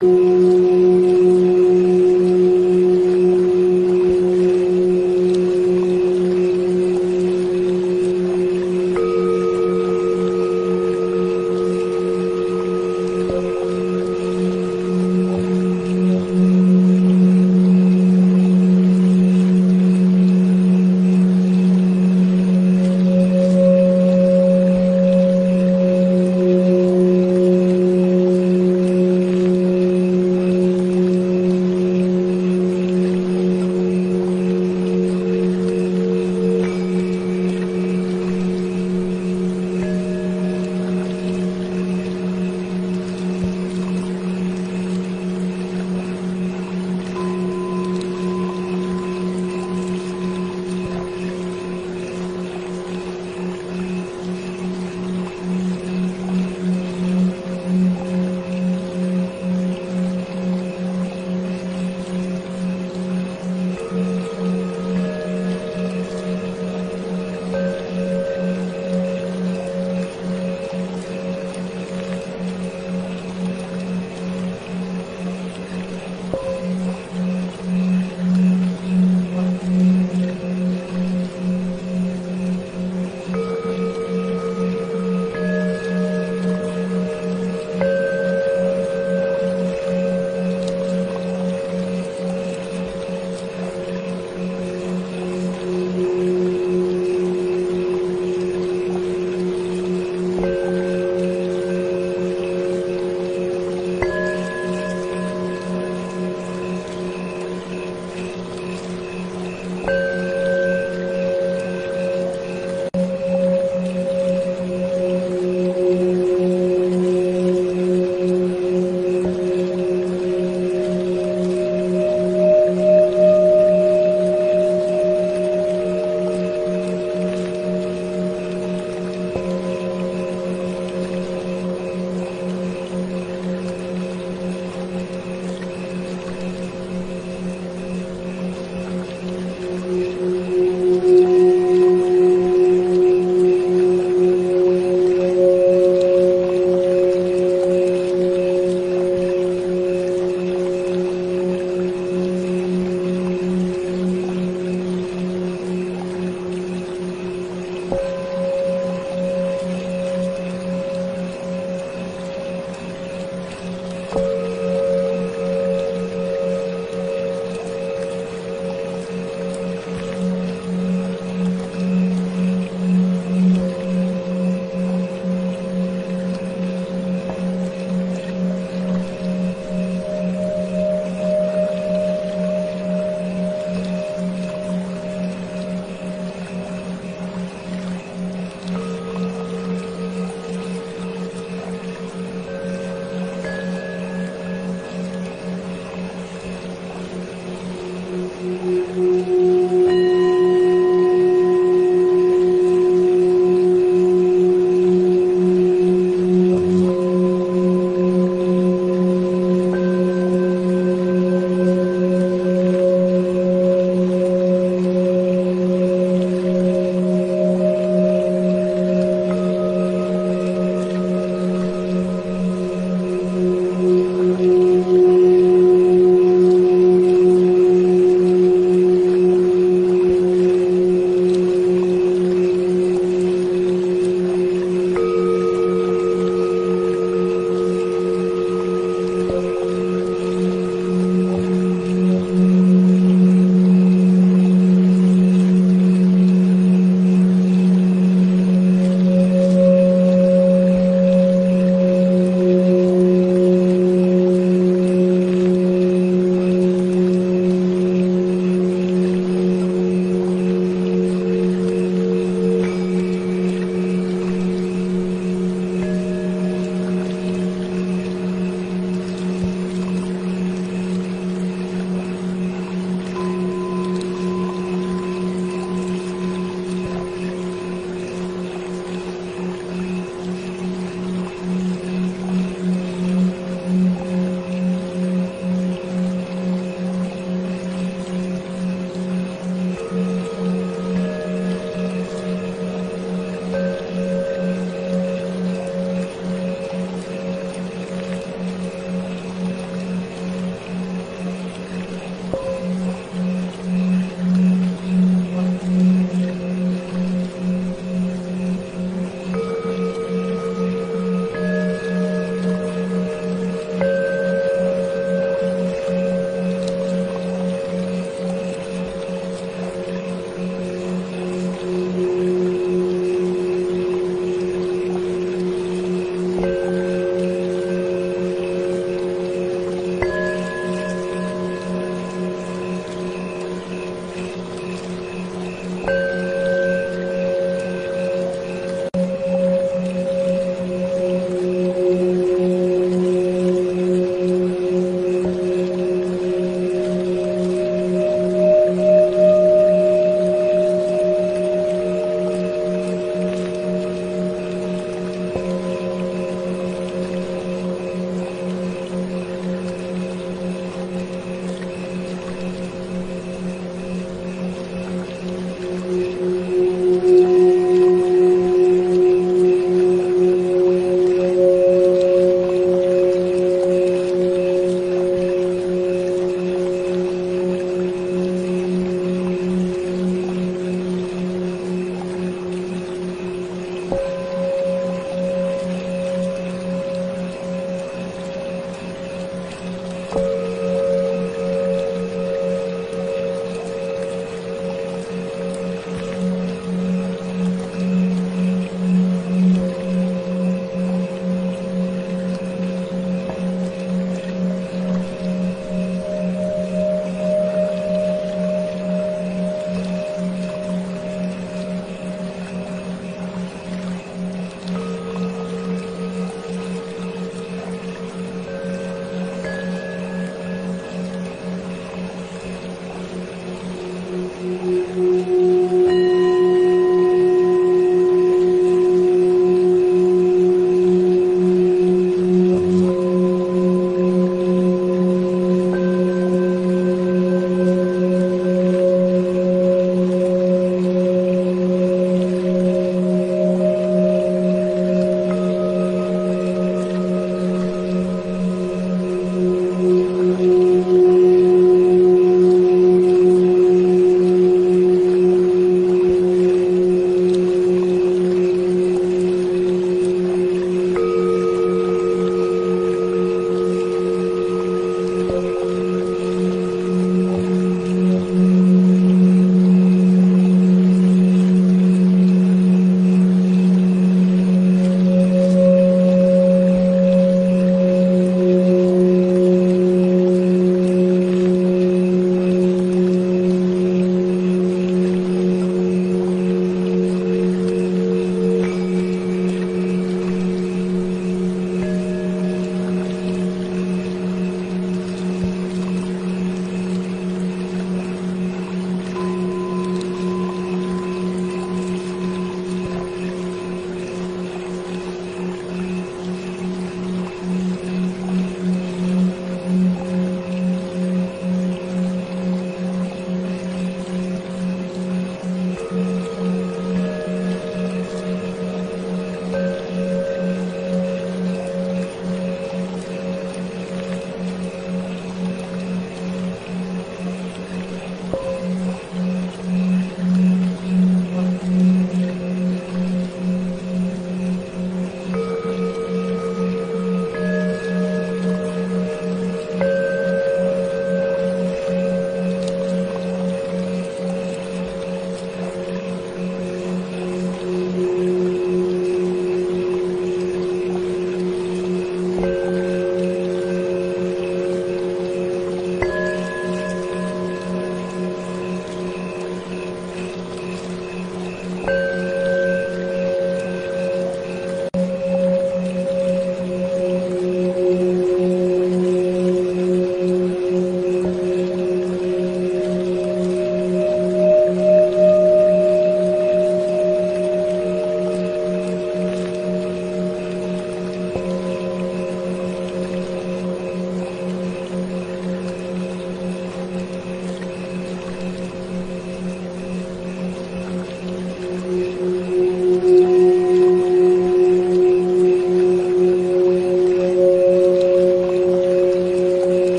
Thank you.